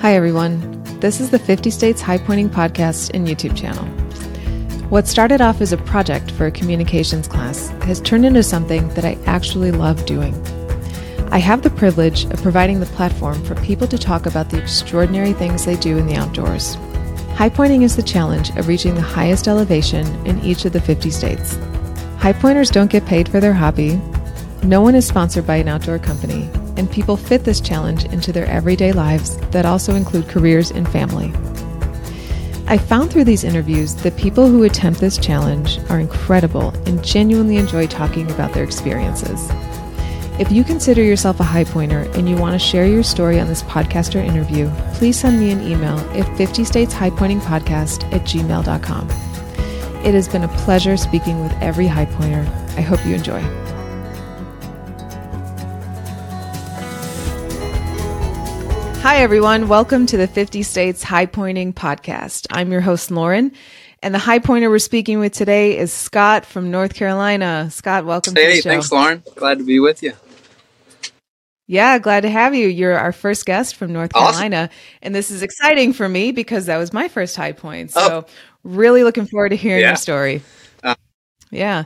Hi, everyone. This is the 50 States High Pointing Podcast and YouTube channel. What started off as a project for a communications class has turned into something that I actually love doing. I have the privilege of providing the platform for people to talk about the extraordinary things they do in the outdoors. High pointing is the challenge of reaching the highest elevation in each of the 50 states. High pointers don't get paid for their hobby. No one is sponsored by an outdoor company, and people fit this challenge into their everyday lives that also include careers and family. I found through these interviews that people who attempt this challenge are incredible and genuinely enjoy talking about their experiences. If you consider yourself a high pointer and you want to share your story on this podcast or interview, please send me an email at 50 States High Pointing Podcast at gmail.com. It has been a pleasure speaking with every high pointer. I hope you enjoy. Hi, everyone. Welcome to the 50 States High Pointing Podcast. I'm your host, Lauren, and the high pointer we're speaking with today is Scott from North Carolina. Scott, welcome hey, to the show. Hey, thanks, Lauren. Glad to be with you. Yeah, glad to have you. You're our first guest from North Awesome. Carolina, and this is exciting for me because that was my first high point. So, Oh. really looking forward to hearing Yeah. your story. Uh. yeah.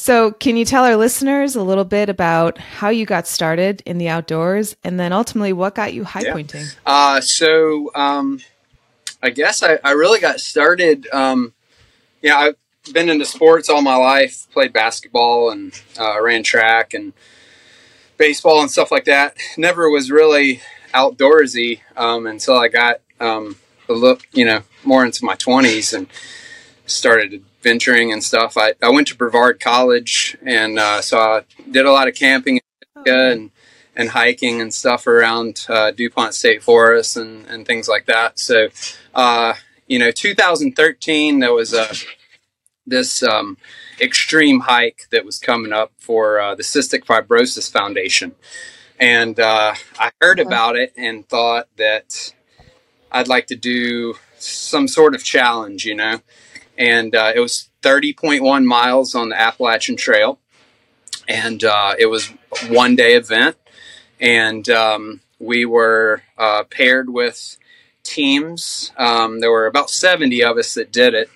So, can you tell our listeners a little bit about how you got started in the outdoors and then ultimately what got you high Yeah. pointing? Uh, so, um, I guess I, I really got started. Um, yeah, I've been into sports all my life, played basketball and uh, ran track and baseball and stuff like that. Never was really outdoorsy um, until I got um, a look, you know, more into my 20s and started adventuring and stuff. I, I went to Brevard College and uh, so I did a lot of camping and and hiking and stuff around uh, DuPont State Forest and, and things like that. So, uh, you know, 2013 there was a this um, extreme hike that was coming up for uh, the Cystic Fibrosis Foundation, and uh, I heard about it and thought that I'd like to do some sort of challenge, you know, and uh, it was 30.1 miles on the Appalachian Trail, and uh, it was one day event. And um, we were uh, paired with teams. Um, there were about 70 of us that did it,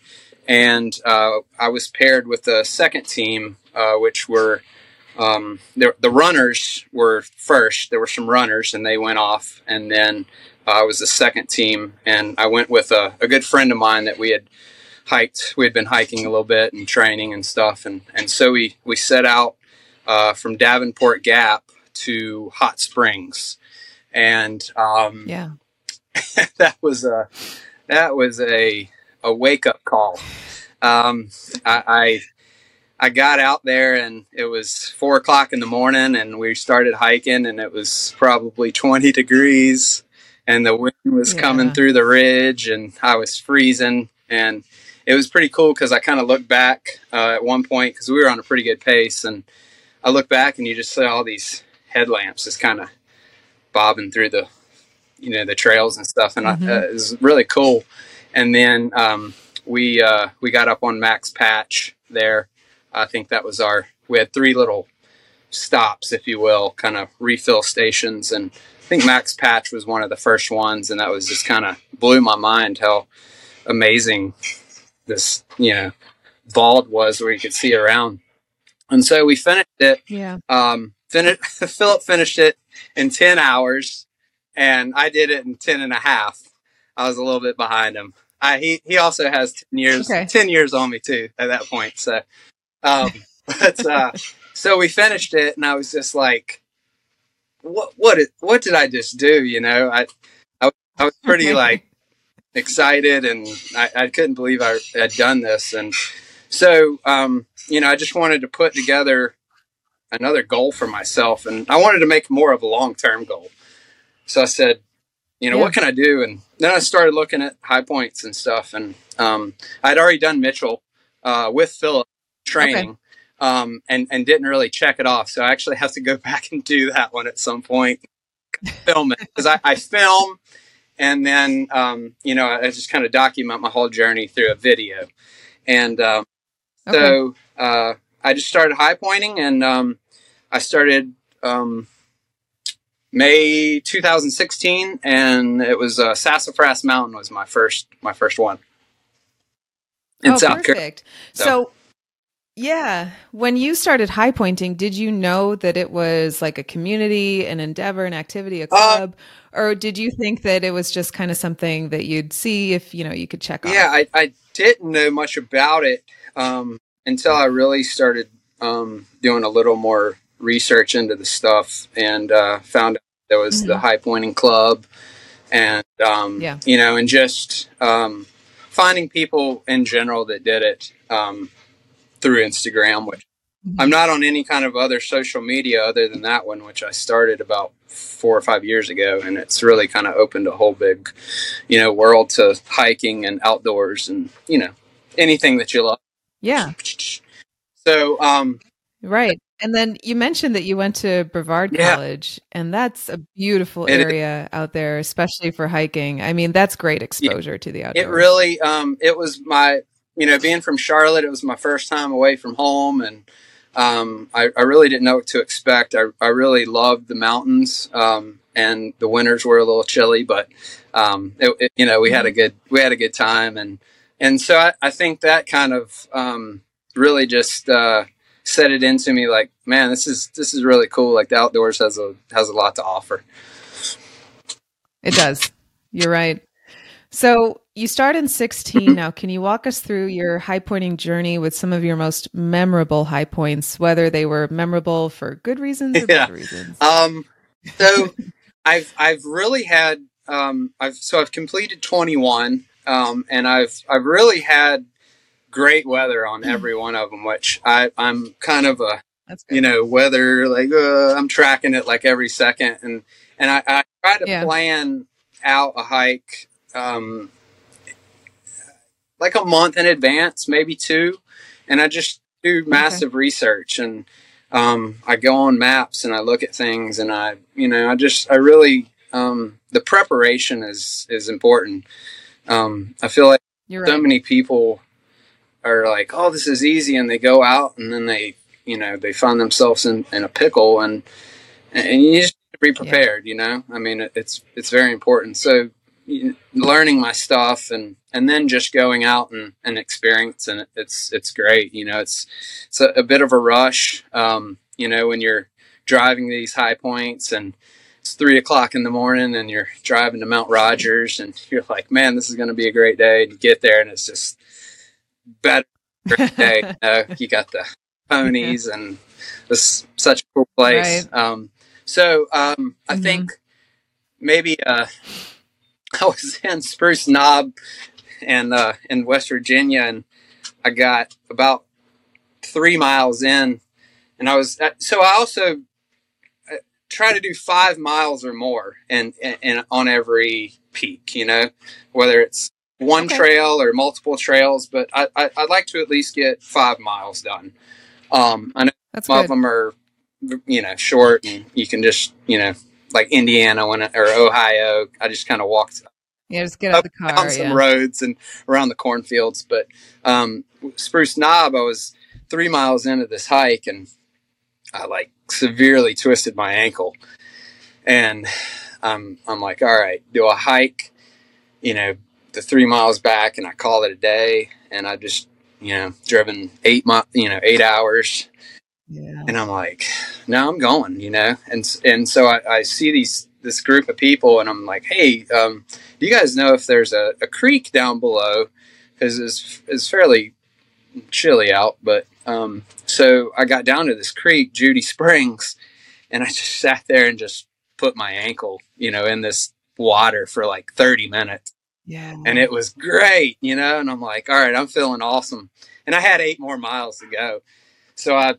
and uh, I was paired with the second team, uh, which were um, the, runners were first. There were some runners, and they went off, and then uh, I was the second team, and I went with a, a good friend of mine that we had hiked. We had been hiking a little bit and training and stuff, and and so we we set out uh, from Davenport Gap to Hot Springs, and um, Yeah. that was a that was a a wake up call. Um, I, I I got out there and it was four o'clock in the morning, and we started hiking, and it was probably twenty degrees, and the wind was Yeah. coming through the ridge, and I was freezing, and it was pretty cool because I kind of looked back uh, at one point because we were on a pretty good pace, and I look back and you just see all these headlamps just kind of bobbing through the you know the trails and stuff and Mhm. I, uh, it was really cool and then um, we uh, we got up on max patch there i think that was our we had three little stops if you will kind of refill stations and i think max patch was one of the first ones and that was just kind of blew my mind how amazing this you know vault was where you could see around and so we finished it Yeah. um, fin- Philip finished it in 10 hours and I did it in 10 and a half. I was a little bit behind him. I, he, he also has 10 years, Okay. 10 years on me too at that point. So, um, but, uh, so we finished it and I was just like, what, what, did, what did I just do? You know, I, I, I was pretty like excited and I, I couldn't believe I had done this. And so, um, you know, I just wanted to put together another goal for myself and I wanted to make more of a long term goal. So I said, you know, Yeah. what can I do? And then I started looking at high points and stuff. And um, I'd already done Mitchell uh, with Philip training um, and, and didn't really check it off. So I actually have to go back and do that one at some point, film it. Because I, I film and then, um, you know, I just kind of document my whole journey through a video. And um, Okay. so uh, I just started high pointing and um, I started um, May 2016, and it was uh, Sassafras Mountain was my first my first one in oh, South perfect. Carolina. So. so, yeah, when you started high pointing, did you know that it was like a community, an endeavor, an activity, a uh, club, uh, or did you think that it was just kind of something that you'd see if you know you could check off? Yeah, I, I didn't know much about it um, until I really started um, doing a little more research into the stuff and uh, found out there was mm-hmm. the high pointing club and um, yeah. you know and just um, finding people in general that did it um, through instagram which mm-hmm. i'm not on any kind of other social media other than that one which i started about four or five years ago and it's really kind of opened a whole big you know world to hiking and outdoors and you know anything that you love yeah so um right and then you mentioned that you went to Brevard yeah. College, and that's a beautiful area out there, especially for hiking. I mean, that's great exposure yeah. to the outdoors. It really, um, it was my, you know, being from Charlotte, it was my first time away from home, and um, I, I, really didn't know what to expect. I, I really loved the mountains, um, and the winters were a little chilly, but um, it, it, you know, we had a mm-hmm. good we had a good time, and and so I, I think that kind of um, really just. Uh, set it into me like, man, this is this is really cool. Like the outdoors has a has a lot to offer. It does. You're right. So you start in 16 now. Can you walk us through your high pointing journey with some of your most memorable high points, whether they were memorable for good reasons or yeah. bad reasons? Um, so I've I've really had um, I've so I've completed 21, um, and I've I've really had great weather on every one of them, which I, I'm kind of a, you know, weather, like, uh, I'm tracking it like every second. And, and I, I try to yeah. plan out a hike, um, like a month in advance, maybe two. And I just do massive okay. research and, um, I go on maps and I look at things and I, you know, I just, I really, um, the preparation is, is important. Um, I feel like right. so many people are like, oh, this is easy, and they go out and then they, you know, they find themselves in, in a pickle, and and you just be prepared. Yeah. You know, I mean, it's it's very important. So learning my stuff and and then just going out and, and experiencing it it's it's great you know it's it's a, a bit of a rush um, you know when you're driving these high points and it's three o'clock in the morning and you're driving to Mount Rogers and you're like, man, this is going to be a great day. And you get there and it's just better day. uh, you got the ponies and it's such a cool place. Right. Um, so um, I mm-hmm. think maybe uh, I was in Spruce Knob and uh, in West Virginia, and I got about three miles in, and I was uh, so I also uh, try to do five miles or more, and, and, and on every peak, you know, whether it's one okay. trail or multiple trails, but I, I, would like to at least get five miles done. Um, I know That's some good. of them are, you know, short and you can just, you know, like Indiana when, or Ohio. I just kind of walked. Yeah, just get out of the car. On some yeah. roads and around the cornfields. But um, Spruce Knob, I was three miles into this hike and I like severely twisted my ankle. And I'm, I'm like, all right, do I hike, you know, the three miles back and I call it a day. And I just, you know, driven eight mi- you know, eight hours. Yeah. And I'm like, no, I'm going, you know? And, and so I, I see these, this group of people and I'm like, Hey, um, do you guys know if there's a, a creek down below? Cause it's, it's fairly chilly out, but, um, so I got down to this creek, Judy Springs, and I just sat there and just put my ankle, you know, in this water for like 30 minutes. Yeah. And it was great, you know, and I'm like, all right, I'm feeling awesome. And I had eight more miles to go. So I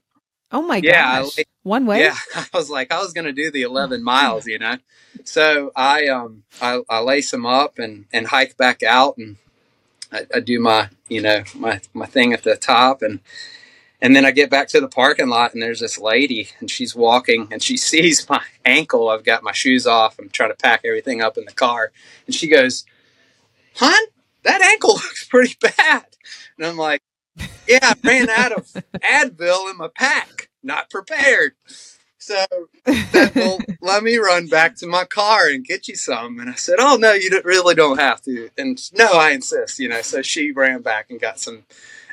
Oh my yeah, gosh. I, One way? Yeah. I was like, I was gonna do the eleven miles, you know. So I um I, I lace them up and, and hike back out and I, I do my you know, my, my thing at the top and and then I get back to the parking lot and there's this lady and she's walking and she sees my ankle. I've got my shoes off. I'm trying to pack everything up in the car. And she goes, hon, that ankle looks pretty bad. And I'm like, yeah, I ran out of Advil in my pack, not prepared. So said, well, let me run back to my car and get you some. And I said, oh no, you really don't have to. And no, I insist. You know, so she ran back and got some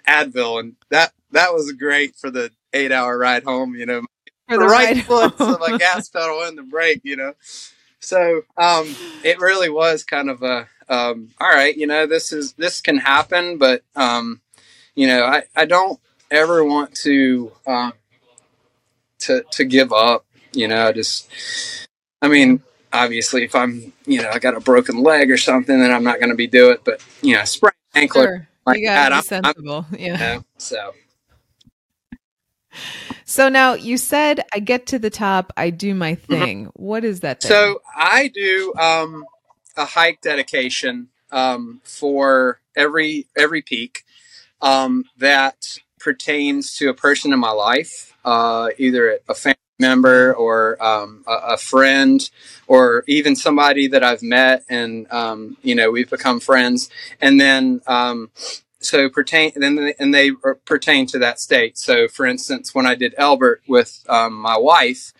Advil, and that that was great for the eight hour ride home. You know, For the the right foot, so my gas pedal and the brake. You know, so um, it really was kind of a um, all right. You know, this is this can happen, but um, you know, I I don't ever want to um, to to give up. You know, I just I mean. Obviously, if I'm, you know, I got a broken leg or something, then I'm not going to be do it. But you know, sprained ankle Sure. like you that, I'm, I'm sensible. yeah. you know, so So now you said I get to the top, I do my thing. What is that thing? So I do um, a hike dedication um, for every every peak um, that pertains to a person in my life, uh, either a family member or um, a, a friend, or even somebody that I've met and um, you know we've become friends, and then. Um, so pertain then and they pertain to that state. So, for instance, when I did Elbert with um, my wife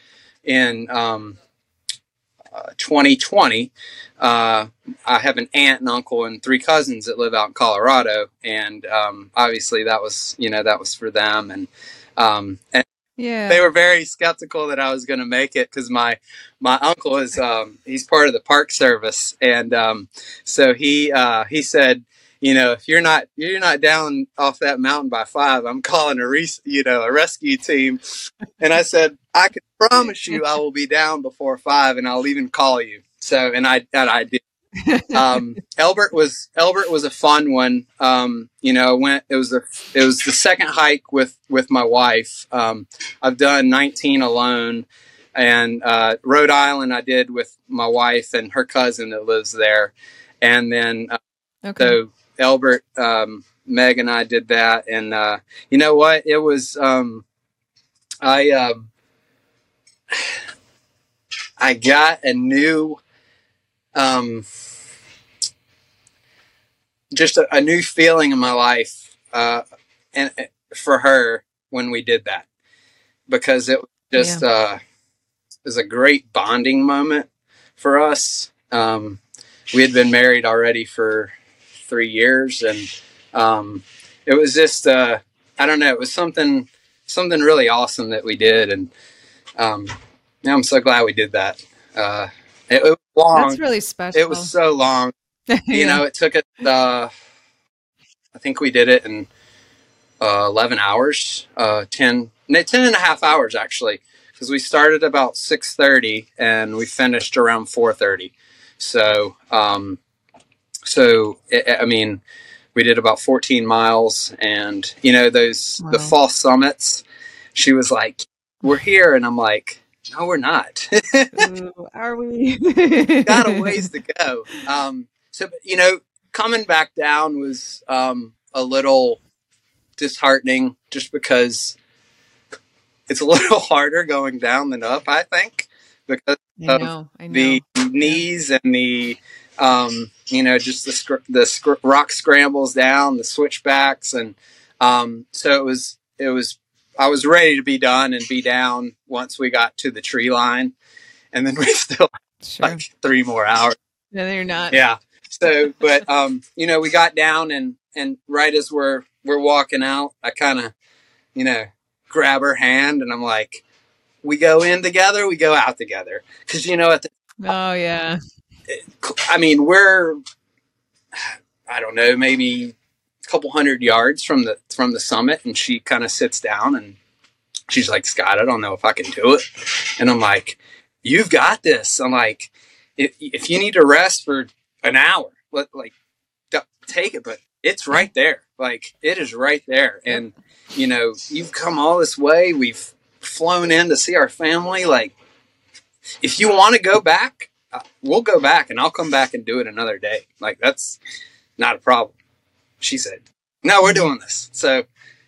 in um, uh, 2020, uh, I have an aunt and uncle and three cousins that live out in Colorado, and um, obviously that was you know that was for them, and um, and yeah. they were very skeptical that I was going to make it because my my uncle is um, he's part of the park service, and um, so he uh, he said. You know, if you're not you're not down off that mountain by five, I'm calling a res- you know a rescue team. And I said, I can promise you, I will be down before five, and I'll even call you. So, and I and I did. Um, Elbert was Elbert was a fun one. Um, you know, went it was the it was the second hike with with my wife. Um, I've done 19 alone, and uh, Rhode Island I did with my wife and her cousin that lives there, and then uh, okay. so Elbert, um, Meg, and I did that, and uh, you know what? It was um, I um, I got a new um, just a, a new feeling in my life, uh, and uh, for her when we did that because it was just uh, it was a great bonding moment for us. Um, we had been married already for three years, and um, it was just uh, I don't know. It was something something really awesome that we did, and um, yeah, I'm so glad we did that. Uh, it, it was long. That's really special. it was so long. You know, it took it. Uh, I think we did it in uh, 11 hours, uh, 10, no, 10 and a half hours actually, because we started about 6:30 and we finished around 4:30. So, um, so i I mean, we did about 14 miles, and you know those the false summits. She was like, "We're here," and I'm like, "No, we're not." Ooh, are we? got a ways to go. Um, so you know, coming back down was um, a little disheartening, just because it's a little harder going down than up. I think because I of. I know. the knees and the um, you know just the scr- the scr- rock scrambles down, the switchbacks, and um, so it was it was I was ready to be done and be down once we got to the tree line, and then we still sure. like three more hours. no, you're not. Yeah. So, but um, you know, we got down and and right as we're we're walking out, I kind of, you know, grab her hand and I'm like, we go in together, we go out together, because you know, at the, Oh yeah. I mean, we're, I don't know, maybe a couple hundred yards from the from the summit, and she kind of sits down and she's like, Scott, I don't know if I can do it, and I'm like, you've got this. I'm like, if if you need to rest for an hour, let like take it, but it's right there. Like it is right there, and you know, you've come all this way. We've flown in to see our family. Like, if you want to go back, we'll go back, and I'll come back and do it another day. Like that's not a problem. She said, "No, we're doing this." So,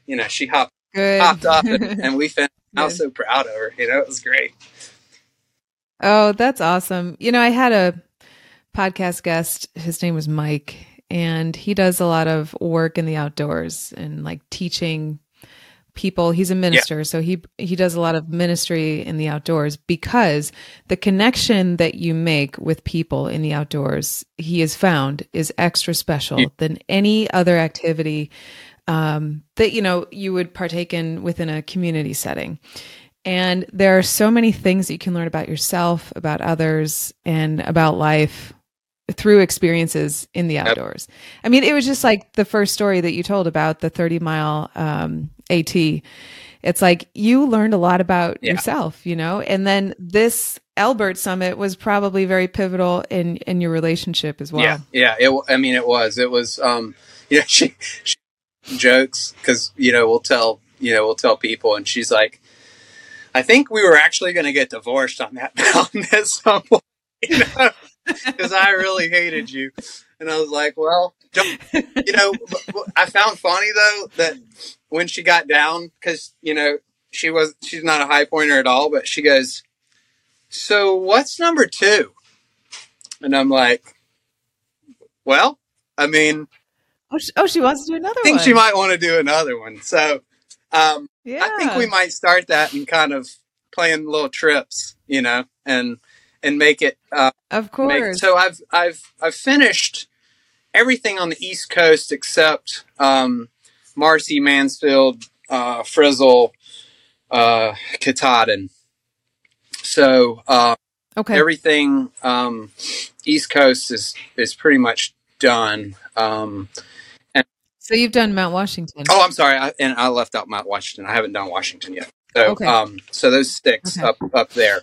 you know, she hopped Good. hopped up, and, and we finished. I was so proud of her. You know, it was great. Oh, that's awesome. You know, I had a podcast guest. His name was Mike, and he does a lot of work in the outdoors and like teaching people. He's a minister, yeah. so he he does a lot of ministry in the outdoors because the connection that you make with people in the outdoors, he has found, is extra special yeah. than any other activity um, that you know you would partake in within a community setting. And there are so many things that you can learn about yourself, about others, and about life through experiences in the outdoors. Yep. I mean, it was just like the first story that you told about the 30 mile um, AT. It's like you learned a lot about yeah. yourself, you know, and then this Elbert Summit was probably very pivotal in in your relationship as well. Yeah, yeah. It, I mean, it was. It was. Um, you know, she, she jokes because you know we'll tell you know we'll tell people, and she's like, I think we were actually going to get divorced on that mountain at some point. You know? because I really hated you. And I was like, well, you know, I found funny though that when she got down, because, you know, she was, she's not a high pointer at all, but she goes, so what's number two? And I'm like, well, I mean, oh, she, oh, she wants to do another I think one. she might want to do another one. So, um, yeah. I think we might start that and kind of playing little trips, you know, and, and make it. Uh, of course. Make, so I've I've I've finished everything on the East Coast except um, Marcy, Mansfield, uh, Frissell, uh, Katahdin. So uh, okay, everything um, East Coast is is pretty much done. Um, and, so you've done Mount Washington. Oh, I'm sorry, I, and I left out Mount Washington. I haven't done Washington yet. So, okay. um, so those sticks okay. up up there.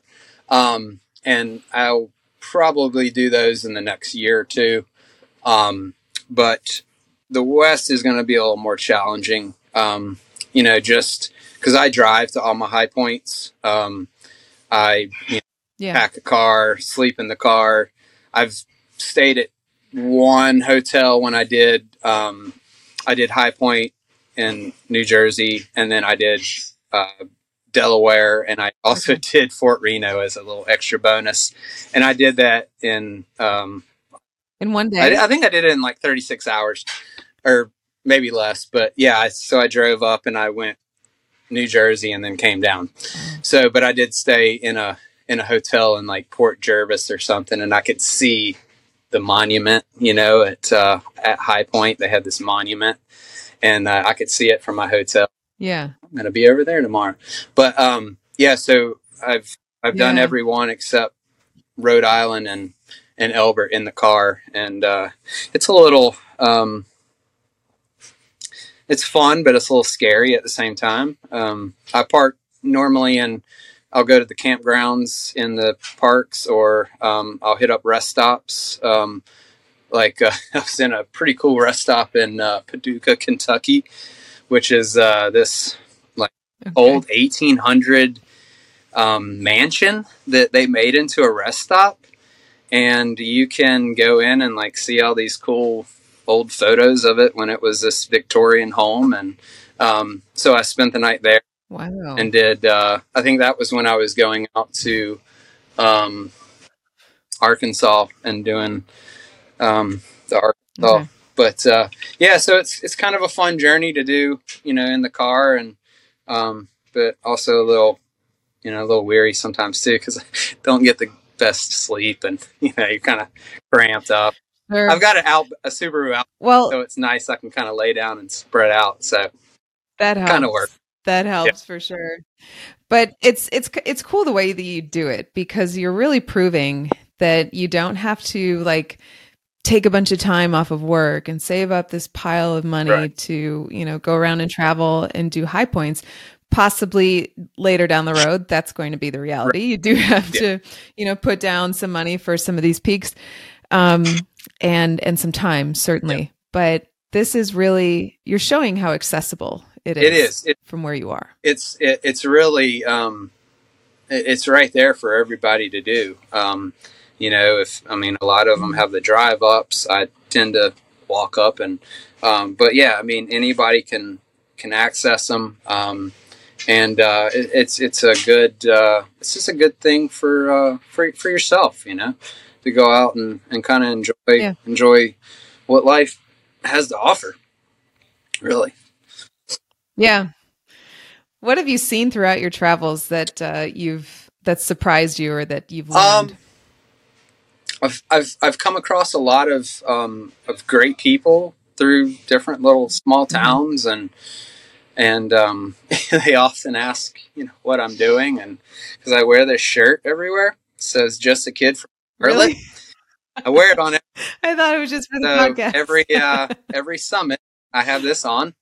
Um, and I'll probably do those in the next year or two. Um, but the West is going to be a little more challenging. Um, you know, just because I drive to all my high points. Um, I you know, yeah. pack a car, sleep in the car. I've stayed at one hotel when I did um, I did High Point in New Jersey, and then I did uh, Delaware, and I also did Fort Reno as a little extra bonus. And I did that in um, in one day. I, I, think I did it in like 36 hours, or maybe less. But yeah, I, so I drove up and I went New Jersey and then came down. So, but I did stay in a in a hotel in like Port Jervis or something, and I could see the monument. You know, at uh, at High Point, they had this monument, and uh, I could see it from my hotel. Yeah. I'm going to be over there tomorrow. But um, yeah, so I've I've yeah. done every one except Rhode Island and and Elbert in the car, and uh, it's a little um, it's fun, but it's a little scary at the same time. Um, I park normally and I'll go to the campgrounds in the parks, or um, I'll hit up rest stops. Um, like uh, I was in a pretty cool rest stop in uh, Paducah, Kentucky, which is uh, this okay. old 1800 um, mansion that they made into a rest stop. And you can go in and like see all these cool old photos of it when it was this Victorian home. And um, so I spent the night there. Wow. And did, uh, I think that was when I was going out to um, Arkansas and doing um, the Arkansas okay but uh, yeah, so it's it's kind of a fun journey to do, you know, in the car, and um, but also a little, you know, a little weary sometimes too because I don't get the best sleep, and you know, you're kind of cramped up. Sure. I've got an out a Subaru out, well, so it's nice. I can kind of lay down and spread out. So that kind of works. That helps yeah. for sure. But it's it's it's cool the way that you do it because you're really proving that you don't have to like take a bunch of time off of work and save up this pile of money right. to, you know, go around and travel and do high points. Possibly later down the road, that's going to be the reality. Right. You do have yeah. to, you know, put down some money for some of these peaks, um, and and some time certainly. Yeah. But this is really you're showing how accessible it is. It is it, from where you are. It's it, it's really um, it's right there for everybody to do. Um, you know, if I mean, a lot of them have the drive ups. I tend to walk up, and um, but yeah, I mean, anybody can can access them, um, and uh, it, it's it's a good uh, it's just a good thing for uh, for for yourself, you know, to go out and, and kind of enjoy yeah. enjoy what life has to offer. Really. Yeah. What have you seen throughout your travels that uh, you've that surprised you or that you've learned? Um, I've I've I've come across a lot of um, of great people through different little small Mm-hmm. towns and and um, they often ask you know what I'm doing and because I wear this shirt everywhere it says just a kid from Charlotte. Really? I wear it on I thought it was just for the so podcast. every uh, every summit I have this on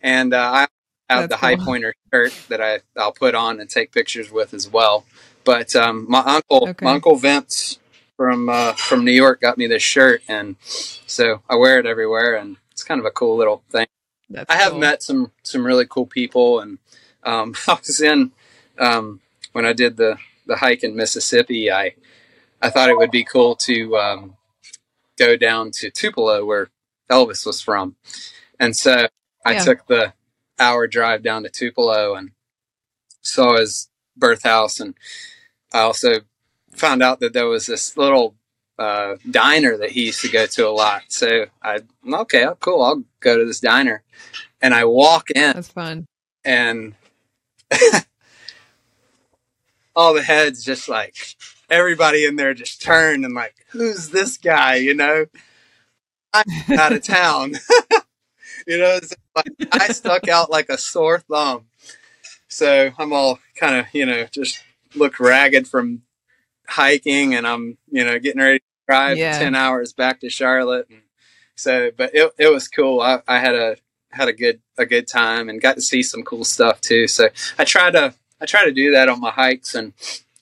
and uh, I have That's the high pointer shirt that I I'll put on and take pictures with as well. But um, my uncle Okay. my uncle Vince from uh, from New York got me this shirt and so I wear it everywhere and it's kind of a cool little thing. That's I have cool. met some some really cool people, and um, I was in um, when I did the the hike in Mississippi. I I thought it would be cool to um, go down to Tupelo where Elvis was from, and so I Yeah. took the hour drive down to Tupelo and saw his birth house, and I also found out that there was this little uh, diner that he used to go to a lot. So I okay, oh, cool, I'll go to this diner, and I walk in That's fun. and all the heads just like everybody in there just turned and like who's this guy you know i'm out of town you know like i stuck out like a sore thumb so i'm all kind of you know just look ragged from hiking and i'm you know getting ready to drive Yeah. 10 hours back to charlotte. And so but it, it was cool. I, I had a had a good a good time and got to see some cool stuff too. So i try to i try to do that on my hikes and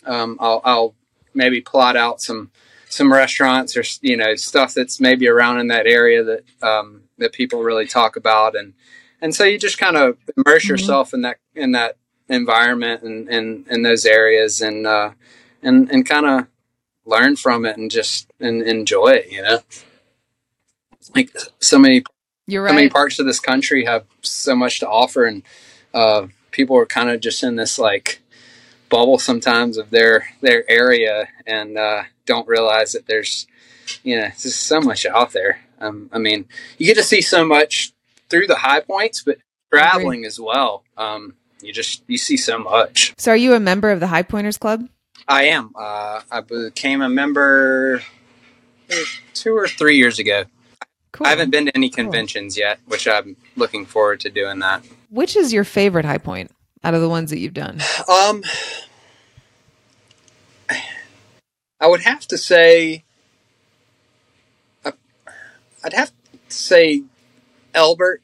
um, I'll, I'll maybe plot out some some restaurants or you know stuff that's maybe around in that area that um, that people really talk about. And and so you just kind of immerse Mhm. yourself in that in that environment and and in those areas. And uh, and and kind of learn from it and just and enjoy it you know? Like so many You're so many parts of this country have so much to offer and uh, people are kind of just in this like bubble sometimes of their their area and uh, don't realize that there's you know there's so much out there. Um, i mean you get to see so much through the high points but traveling as well um, you just you see so much. So, are you a member of the High Pointers Club? I am uh, i became a member two or three years ago Cool. i haven't been to any Cool. conventions yet which i'm looking forward to doing that Which is your favorite high point out of the ones that you've done? Um, I would have to say, uh, I'd have to say, Elbert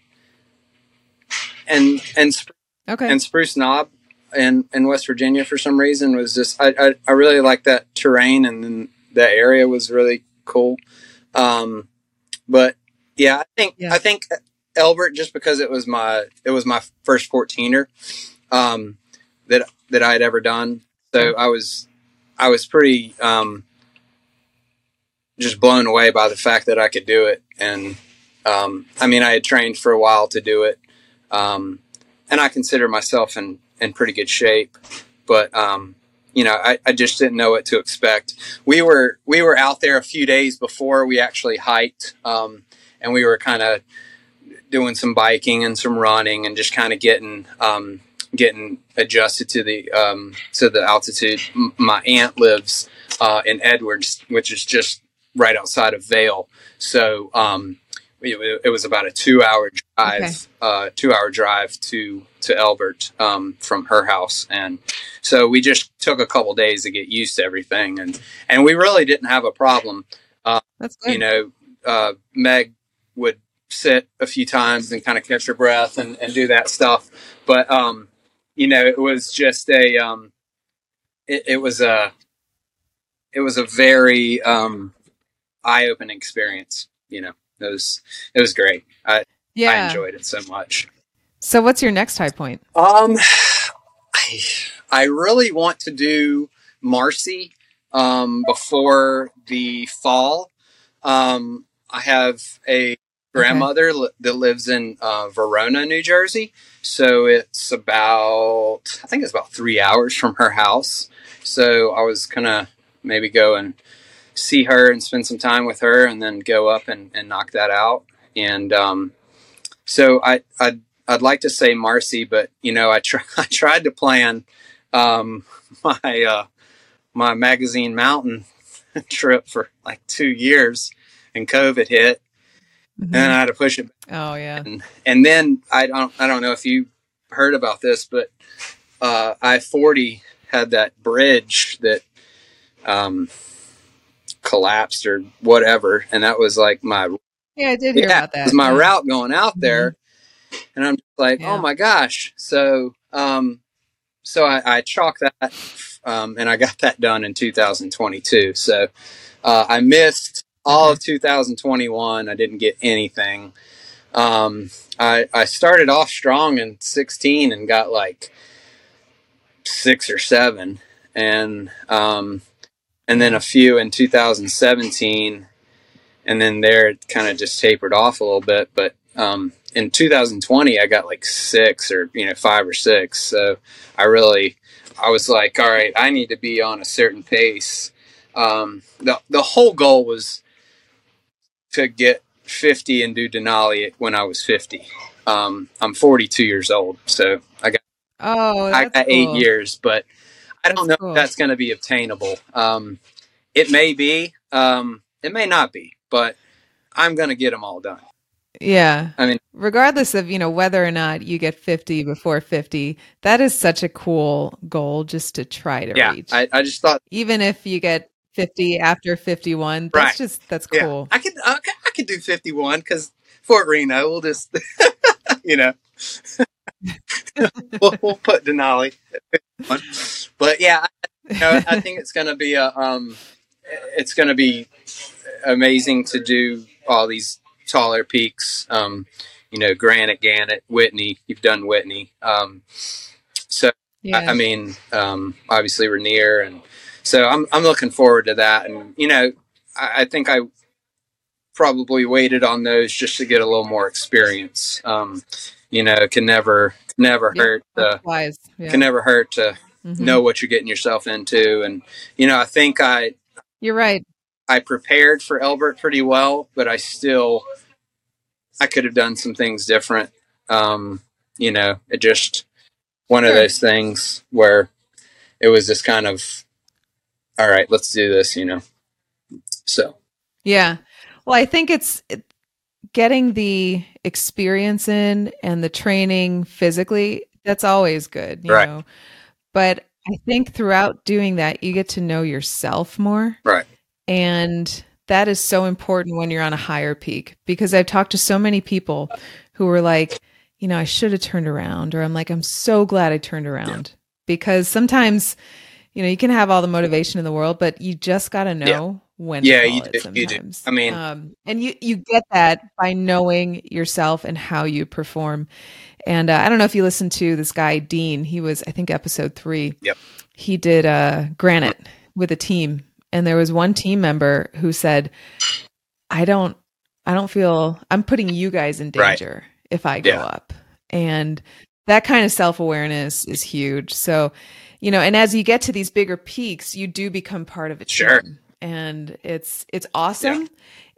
and and Spr- Okay. and Spruce Knob in in West Virginia for some reason was just I I, I really like that terrain and then that area was really cool. Um, but yeah, I think Yeah. I think Elbert just because it was my it was my first 14er um, that that I had ever done. So I was I was pretty um, just blown away by the fact that I could do it. And um, I mean, I had trained for a while to do it, um, and I consider myself in in pretty good shape. But um, you know, I, I just didn't know what to expect. We were we were out there a few days before we actually hiked, um, and we were kind of doing some biking and some running and just kind of getting um, getting adjusted to the um, to the altitude. M- my aunt lives uh, in Edwards, which is just right outside of Vail. So um, it, it was about a two hour drive, Okay. uh, two hour drive to to Elbert um, from her house, and so we just took a couple days to get used to everything, and and we really didn't have a problem. That's good. You know, uh, Meg would sit a few times and kind of catch her breath and, and do that stuff, but um, you know, it was just a um, it, it was a it was a very um, eye opening experience. You know, it was it was great. I, yeah. I enjoyed it so much. So, what's your next high point? Um, I, I really want to do Marcy um, before the fall. Um, I have a grandmother li- that lives in uh, Verona, New Jersey. So it's about, I think it's about three hours from her house. So I was going to maybe go and see her and spend some time with her and then go up and, and knock that out. And um, so I, I, I'd like to say Marcy, but you know, I try, I tried to plan um, my uh, my magazine mountain trip for like two years, and COVID hit, mm-hmm. and I had to push it. Oh yeah. And, and then I don't I don't know if you heard about this, but uh, I forty had that bridge that um, collapsed or whatever, and that was like my yeah, I did hear yeah, about that. Was my yeah. route going out there, mm-hmm. and I'm like, oh yeah. oh my gosh. So, um, so I, I chalk that, um, and I got that done in 2022. So, uh, I missed all of 2021. I didn't get anything. Um, I I started off strong in 16 and got like six or seven, and um, and then a few in 2017 and then there it kind of just tapered off a little bit. But um, in 2020, I got like six or you know five or six. So I really, I was like, all right, I need to be on a certain pace. Um, the the whole goal was to get 50 and do Denali when I was 50. Um, I'm 42 years old, so I got oh, I got cool. eight years, but I don't know cool. if that's going to be obtainable. Um, it may be, um, it may not be but I'm going to get them all done. Yeah. I mean, regardless of, you know, whether or not you get 50 before 50, that is such a cool goal just to try to yeah, reach. I, I just thought, even if you get 50 after 51, that's right. just, that's cool. I could, I could, I could do 51 because Fort Reno, we'll just, you know, we'll, we'll, put Denali. But yeah, I, you know, I think it's going to be a, um, it's going to be amazing to do all these taller peaks. Um, you know, Granite, Gannett, Whitney. You've done Whitney. Um, so yeah. I, I, mean, um, obviously Rainier, and so I'm I'm looking forward to that. And you know, I, I, think I probably waited on those just to get a little more experience. Um, you know, can never never yeah, hurt. To, yeah. Can never hurt to mm-hmm. know what you're getting yourself into. And you know, I think I. You're right. I prepared for Elbert pretty well, but I still I could have done some things different. Um, you know, it just one of those things where it was just kind of all right, let's do this, you know. So, yeah. Well, I think it's getting the experience in and the training physically, that's always good, you right. know. But I think throughout doing that, you get to know yourself more. Right. And that is so important when you're on a higher peak because I've talked to so many people who were like, you know, I should have turned around, or I'm like, I'm so glad I turned around yeah. because sometimes, you know, you can have all the motivation in the world, but you just got to know yeah. When. Yeah, you do, you do. I mean, um, and you you get that by knowing yourself and how you perform. And uh, I don't know if you listened to this guy Dean. He was, I think, episode three. Yep. He did uh, Granite with a team and there was one team member who said i don't i don't feel i'm putting you guys in danger right. if i go yeah. up and that kind of self-awareness is huge so you know and as you get to these bigger peaks you do become part of a team sure. And it's it's awesome yeah.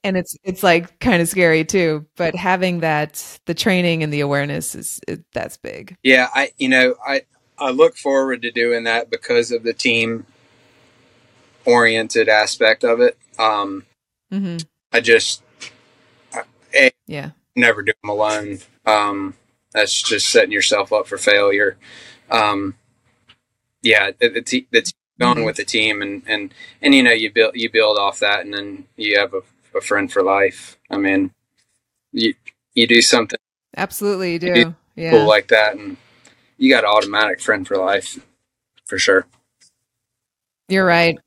and it's it's like kind of scary too but having that the training and the awareness is it, that's big yeah i you know i i look forward to doing that because of the team oriented aspect of it. Um, mm-hmm. I just, I, yeah, never do them alone. Um, that's just setting yourself up for failure. Um, yeah, the, the, te- the going mm-hmm. with the team and, and, and, you know, you build, you build off that and then you have a, a friend for life. I mean, you, you do something. Absolutely. You do. You do yeah. Cool like that. And you got an automatic friend for life for sure. You're right.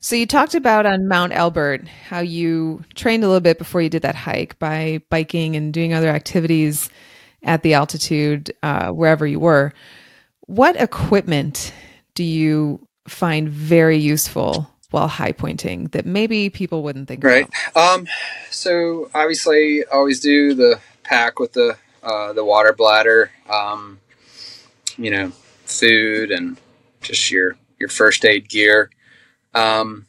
So you talked about on Mount Elbert how you trained a little bit before you did that hike by biking and doing other activities at the altitude uh, wherever you were. What equipment do you find very useful while high pointing that maybe people wouldn't think right. about? Um, so obviously, always do the pack with the uh, the water bladder. Um, you know, food and just your your first aid gear. Um,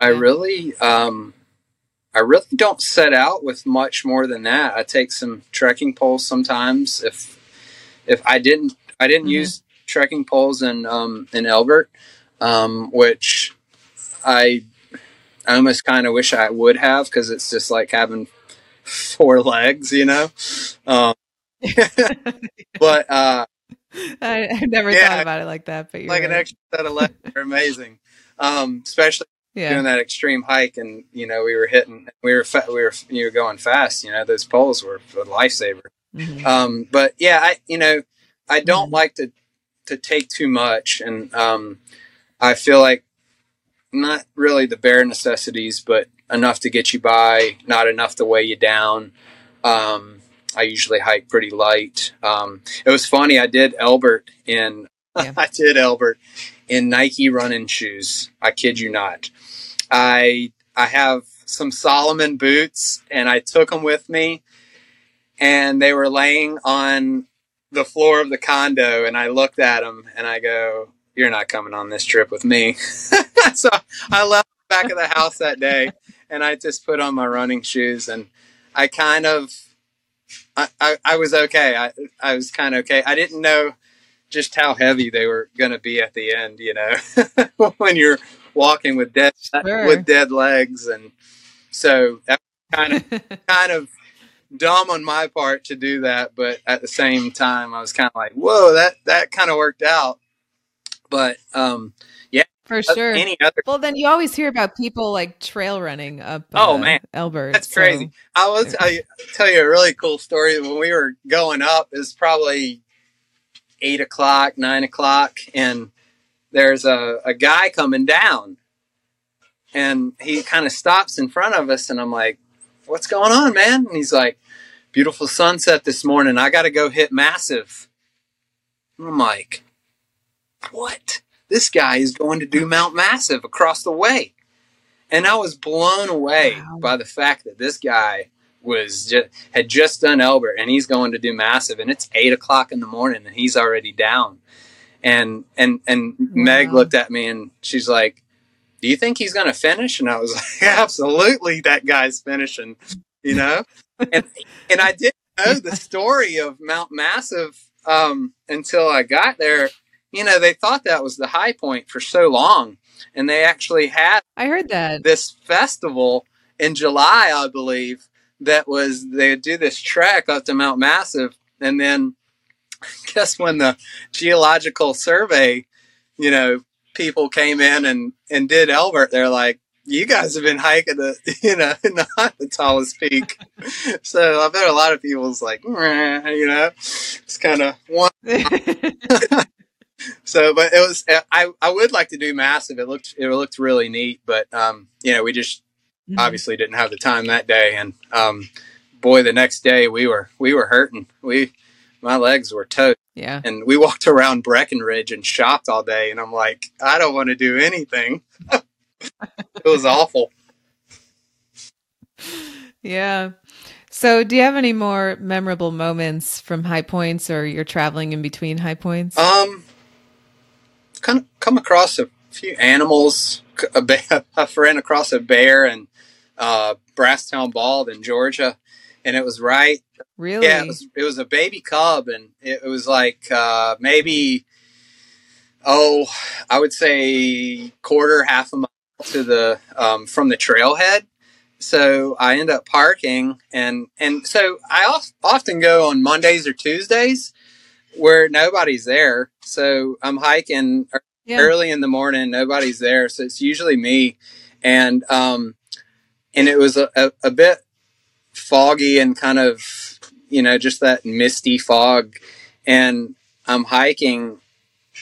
I really, um, I really don't set out with much more than that. I take some trekking poles sometimes. If if I didn't I didn't mm-hmm. use trekking poles in um, in Elbert, um, which I I almost kind of wish I would have because it's just like having four legs, you know. Um, but uh, I, I never yeah, thought about it like that. But like right. an extra set of legs are amazing, um, especially yeah. doing that extreme hike. And you know, we were hitting, we were fa- we were you were going fast. You know, those poles were a lifesaver. Mm-hmm. Um, but yeah, I you know, I don't mm-hmm. like to to take too much, and um, I feel like not really the bare necessities, but enough to get you by, not enough to weigh you down. Um, I usually hike pretty light. Um, it was funny. I did Elbert in yeah. I did Elbert in Nike running shoes. I kid you not. I I have some Salomon boots, and I took them with me, and they were laying on the floor of the condo, and I looked at him and I go, "You're not coming on this trip with me." so I left back of the house that day, and I just put on my running shoes, and I kind of I, I, I was okay. I, I was kind of okay. I didn't know just how heavy they were going to be at the end, you know, when you're walking with dead, sure. with dead legs. And so that kind of, kind of dumb on my part to do that. But at the same time, I was kind of like, whoa, that, that kind of worked out. But, um, yeah, for uh, sure. Any other? Well, then you always hear about people like trail running up. Oh uh, man, Elbert. That's so. crazy. I will tell you, tell you a really cool story. When we were going up, it's probably eight o'clock, nine o'clock, and there's a, a guy coming down, and he kind of stops in front of us, and I'm like, "What's going on, man?" And he's like, "Beautiful sunset this morning. I got to go hit massive." I'm like, "What?" this guy is going to do Mount Massive across the way. And I was blown away wow. by the fact that this guy was just had just done Elbert and he's going to do massive and it's eight o'clock in the morning and he's already down. And and and wow. Meg looked at me and she's like, Do you think he's gonna finish? And I was like, Absolutely that guy's finishing, you know? and and I didn't know the story of Mount Massive um, until I got there you know, they thought that was the high point for so long. And they actually had I heard that this festival in July, I believe, that was they would do this trek up to Mount Massive and then guess when the geological survey, you know, people came in and, and did Elbert, they're like, you guys have been hiking the, you know, not the tallest peak. so I bet a lot of people's like, you know, it's kind of one. so, but it was I I would like to do massive. It looked it looked really neat, but um, you know, we just mm-hmm. obviously didn't have the time that day, and um, boy, the next day we were we were hurting. We my legs were toast. Yeah, and we walked around Breckenridge and shopped all day, and I'm like, I don't want to do anything. it was awful. Yeah. So, do you have any more memorable moments from high points, or you're traveling in between high points? Um, come come across a few animals. A bear, I ran across a bear and uh, Brasstown Bald in Georgia, and it was right. Really? Yeah, it was, it was a baby cub, and it, it was like uh, maybe oh, I would say quarter half a mile to the um, from the trailhead. So I end up parking, and and so I often go on Mondays or Tuesdays where nobody's there. So I'm hiking yeah. early in the morning, nobody's there. So it's usually me. And, um, and it was a, a, a bit foggy and kind of, you know, just that misty fog. And I'm hiking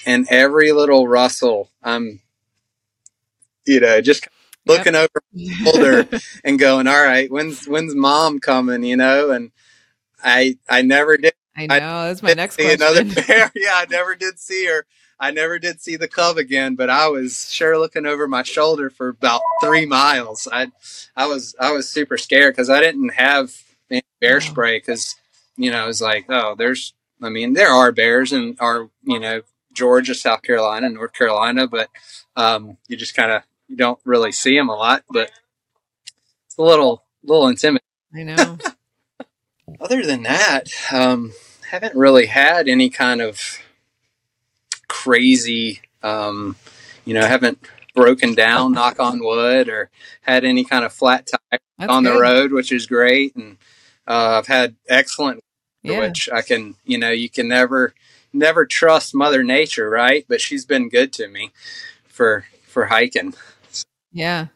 and every little rustle, I'm, you know, just looking yep. over my shoulder and going, all right, when's, when's mom coming, you know? And I, I never did I know. that's my next question. Another bear. Yeah, I never did see her. I never did see the cub again, but I was sure looking over my shoulder for about three miles. I, I was, I was super scared because I didn't have bear spray because, you know, it was like, oh, there's, I mean, there are bears in our, you know, Georgia, South Carolina, North Carolina, but um, you just kind of you don't really see them a lot. But it's a little little intimidating. I know. Other than that, um, haven't really had any kind of crazy, um, you know, haven't broken down, knock on wood, or had any kind of flat tire That's on the road, which is great. And uh, I've had excellent, Yeah. which I can, you know, you can never, never trust Mother Nature, right? But she's been good to me for for hiking. Yeah.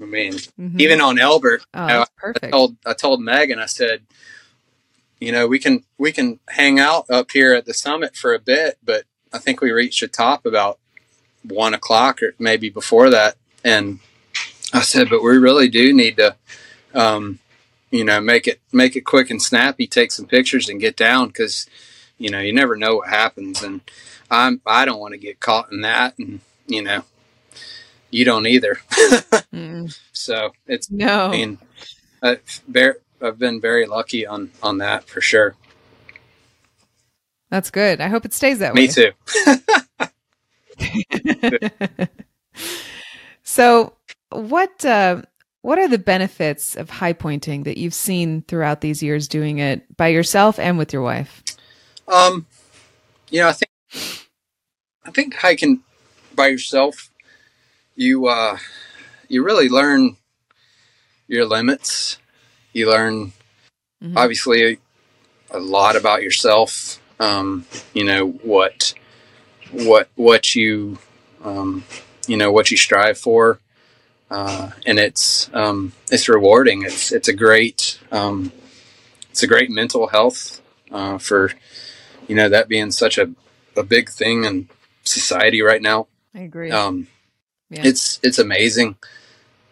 I mean, Mhm. even on Elbert, oh, you know, I told I told Megan, I said, you know, we can we can hang out up here at the summit for a bit, but I think we reached the top about one o'clock or maybe before that, and I said, but we really do need to, um, you know, make it make it quick and snappy, take some pictures and get down because, you know, you never know what happens, and I'm I don't want to get caught in that, and you know, you don't either. Mm. so it's No. I mean, I've, I've been very lucky on on that for sure. That's good. I hope it stays that way. Me way. too. so, what uh, what are the benefits of high pointing that you've seen throughout these years doing it by yourself and with your wife? Um, you know, I think I think hiking by yourself, you uh, you really learn your limits. You learn Mhm. obviously a lot about yourself. Um, you know what what what you um, you know what you strive for, uh, and it's um, it's rewarding. It's it's a great um, it's a great mental health uh, for you know that being such a, a big thing in society right now. I agree. Um, Yeah. It's it's amazing,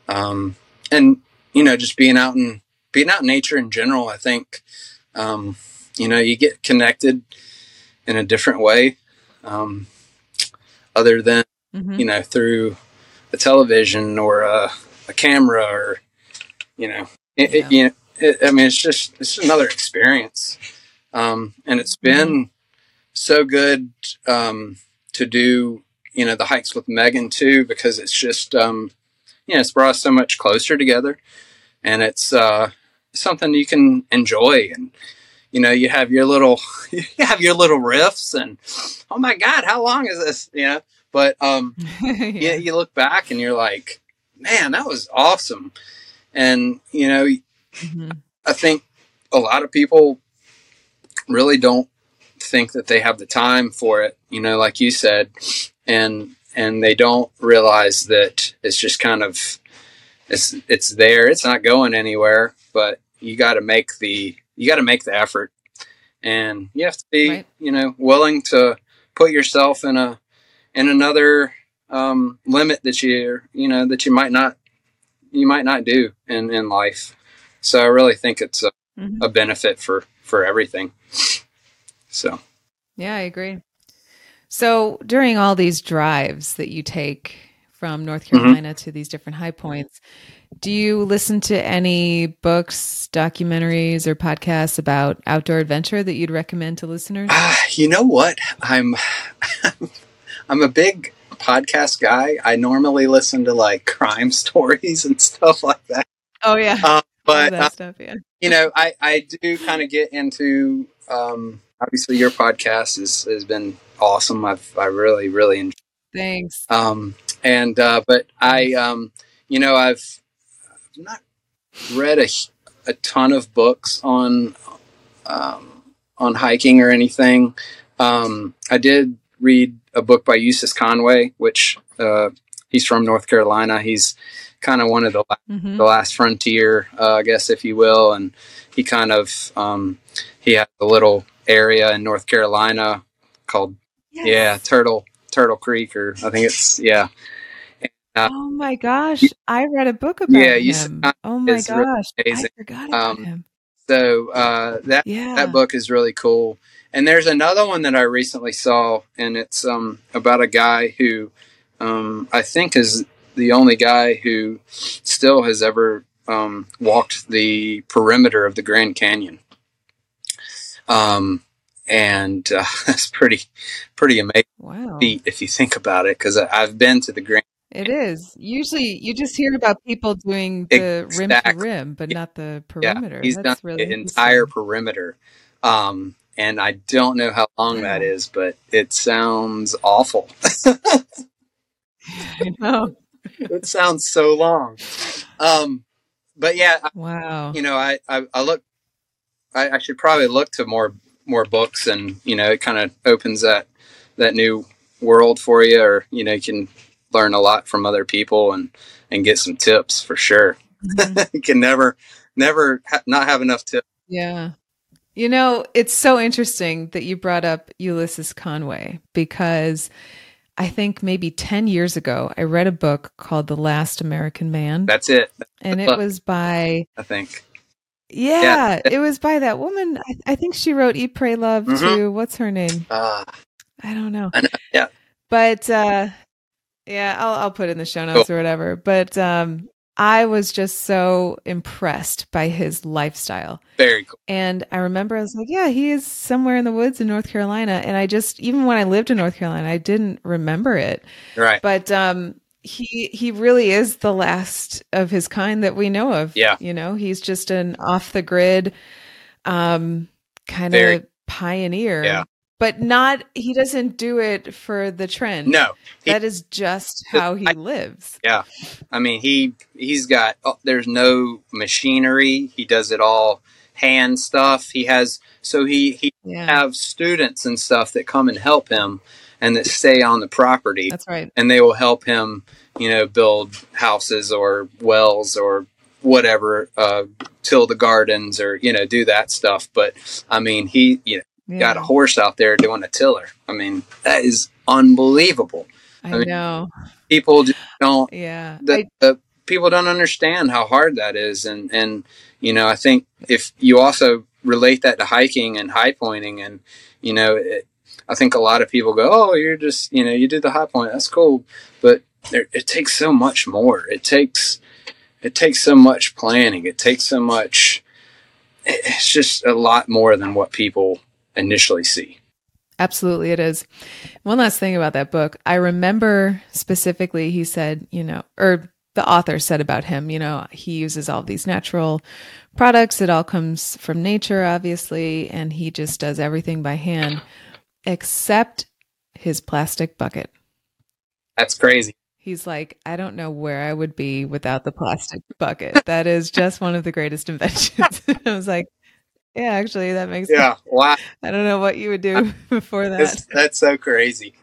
um, and you know just being out in being out in nature in general. I think um, you know you get connected in a different way, um, other than Mhm. you know through a television or a, a camera or you know it, it- you know it, I mean it's just it's just another experience, um, and it's been so good um, to do you know the hikes with Megan too because it's just um, you know it's brought us so much closer together, and it's uh, something you can enjoy and you know you have your little you have your little riffs and oh my god how long is this you know but um yeah. yeah. you look back and you're like, man, that was awesome. And, you know, Mhm. I think a lot of people really don't think that they have the time for it, you know, like you said, and and they don't realize that it's just kind of it's it's there, it's not going anywhere, but you got to make the you got to make the effort. And you have to be, Right. you know, willing to put yourself in a in another um, limit that you you know that you might not you might not do in in life. So I really think it's a, Mhm. a benefit for for everything. So Yeah, I agree. So during all these drives that you take from North Mm-hmm. Carolina to these different high points, do you listen to any books, documentaries, or podcasts about outdoor adventure that you'd recommend to listeners? ah, you know what I'm I'm a big podcast guy. I normally listen to like crime stories and stuff like that. Oh yeah, Uh, but that uh, stuff. Yeah. you know, I, I do kind of get into um, obviously your podcast has, has been awesome. I've I really really enjoyed. Thanks. Um, and uh, but I um, you know I've not read a, a ton of books on um, on hiking or anything. Um, I did read a book by Eustace Conway, which uh, he's from North Carolina. He's kind of one of the hmm the last frontier, uh, I guess, if you will. And he kind of um, he had a little area in North Carolina called yeah Turtle Turtle Creek, or I think it's yeah Oh my gosh, I read a book about Yeah, you him. Oh my is really gosh, I amazing. forgot about Um, him. So uh, that Yeah. that book is really cool. And there's another one that I recently saw, and it's um, about a guy who um, I think is the only guy who still has ever um, walked the perimeter of the Grand Canyon. Um, and uh, it's pretty pretty amazing Wow. if you think about it, because I've been to the Grand It is. Usually you just hear about people doing the rim to rim, but not the Yeah, perimeter. he's done really the entire perimeter. Um, and I don't know how long that is, but it sounds awful. I know. it sounds so long. Um, but yeah, I- Wow. you know, I, I, I look, I, I should probably look to more, more books and, you know, it kind of opens that, that new world for you, or, you know, you can learn a lot from other people and, and get some tips for sure. Mhm. you can never, never ha- not have enough tips. Yeah. You know, it's so interesting that you brought up Ulysses Conway because I think maybe 10 years ago, I read a book called The Last American Man. That's it. and it was by, I think. yeah, it was by that woman. I, I think she wrote Eat, Pray, Love Mhm. too. What's her name? Uh, I don't know. I know, yeah. But uh yeah, I'll I'll put it in the show notes Cool. or whatever. But um I was just so impressed by his lifestyle. very cool. And I remember I was like, yeah, he is somewhere in the woods in North Carolina. And I just even when I lived in North Carolina, I didn't remember it. Right. But um he he really is the last of his kind that we know of. Yeah. You know, he's just an off the grid um kind of pioneer. Yeah. But not he doesn't do it for the trend. No, he- That is just how he I- lives. Yeah, I mean he he's got oh, there's no machinery. He does it all hand stuff. He has so he he Yeah. have students and stuff that come and help him and that stay on the property That's right. and they will help him, you know, build houses or wells or whatever, uh, till the gardens or you know do that stuff. But I mean he you know Yeah. got a horse out there doing a tiller. I mean that is unbelievable. I, I mean, know. People don't Yeah. the, I, the people don't understand how hard that is and and you know i think if you also relate that to hiking and high pointing and you know it, i think a lot of people go oh you're just you know you did the high point that's cool but there, it takes so much more it takes it takes so much planning it takes so much it's just a lot more than what people initially see Absolutely, it is. One last thing about that book. I remember specifically, he said, you know, or the author said about him, you know, he uses all these natural products. It all comes from nature, obviously, and he just does everything by hand except his plastic bucket. that's crazy He's like, I don't know where I would be without the plastic bucket. That is just one of the greatest inventions. I was like, yeah, actually, that makes sense. yeah wow I don't know what you would do before that. that's, that's so crazy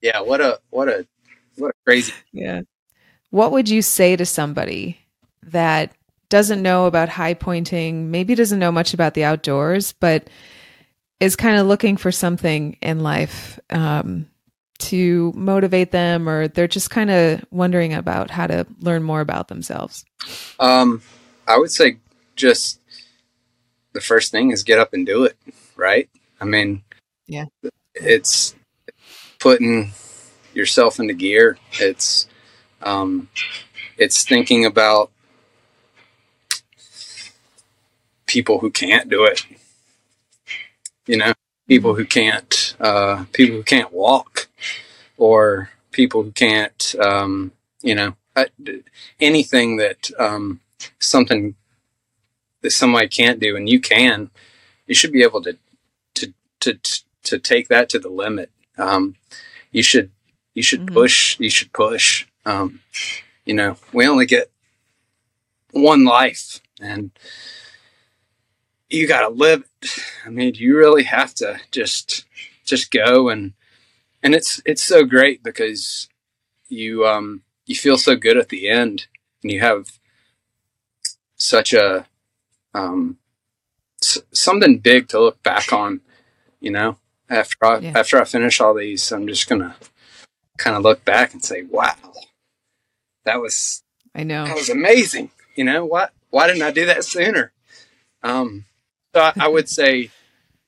yeah what a what a what a crazy Yeah. What would you say to somebody that doesn't know about high pointing, maybe doesn't know much about the outdoors, but is kind of looking for something in life um, to motivate them, or they're just kind of wondering about how to learn more about themselves? Um, I would say just the first thing is get up and do it, right? I mean, Yeah. it's putting yourself into gear. It's um, it's thinking about people who can't do it. You know, people who can't, uh, people who can't walk, or people who can't, um, you know, anything that um, something that somebody can't do and you can, you should be able to to to to take that to the limit. Um, you should you should Mhm. push. You should push. Um, you know, we only get one life, and you got to live. it. I mean, you really have to just just go and and it's it's so great because you um you feel so good at the end and you have such a um s- something big to look back on you know? After I, Yeah. after I finish all these I'm just gonna kind of look back and say wow that was I know. that was amazing you know? What why didn't I do that sooner? Um so I, I would say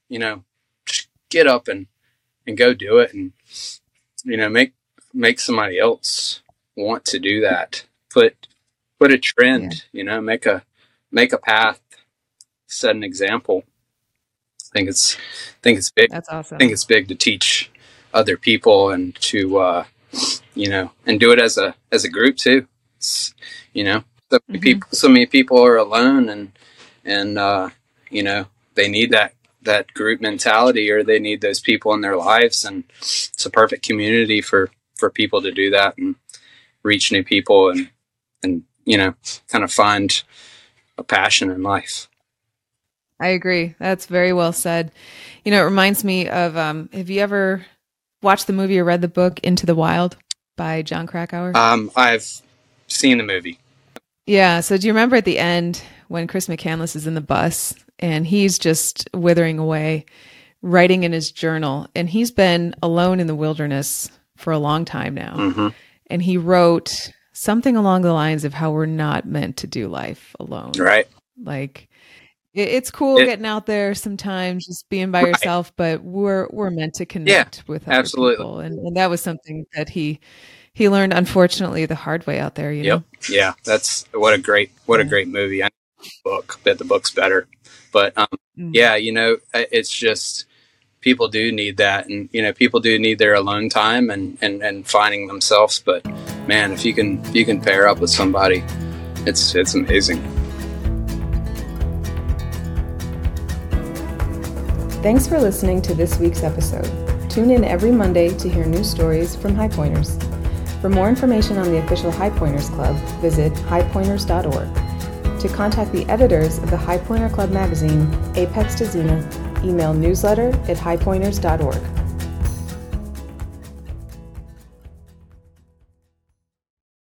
you know just get up and and go do it and you know make make somebody else want to do that. Put put a trend you know? Make a make a path set an example i think it's i think it's big That's awesome. i think it's big to teach other people and to uh you know, and do it as a as a group too. It's, you know, so many Mhm. people so many people are alone and and uh, you know they need that that group mentality or they need those people in their lives and it's a perfect community for for people to do that and reach new people and and you know kind of find a passion in life. I agree. That's very well said. You know, it reminds me of um, have you ever watched the movie or read the book Into the Wild by Jon Krakauer? Um, I've seen the movie. yeah. So do you remember at the end when Chris McCandless is in the bus and he's just withering away, writing in his journal, and he's been alone in the wilderness for a long time now. hmm And he wrote something along the lines of how we're not meant to do life alone. Right. Like it's cool It- getting out there sometimes, just being by Right. yourself, but we're we're meant to connect with other absolutely. people, and, and that was something that he he learned, unfortunately, the hard way out there. You Yep. Yeah. That's what a great what a great movie. I know the book, bet the book's better, but um, know. Mm. yeah, you know, it's just people do need that, and you know, people do need their alone time and and and finding themselves. But man, if you can if you can pair up with somebody, it's it's amazing. Thanks for listening to this week's episode. Tune in every Monday to hear new stories from High Pointers. For more information on the official High Pointers Club, visit highpointers.org. To contact the editors of the High Pointer Club magazine, Apex to Zenith, email newsletter at highpointers.org.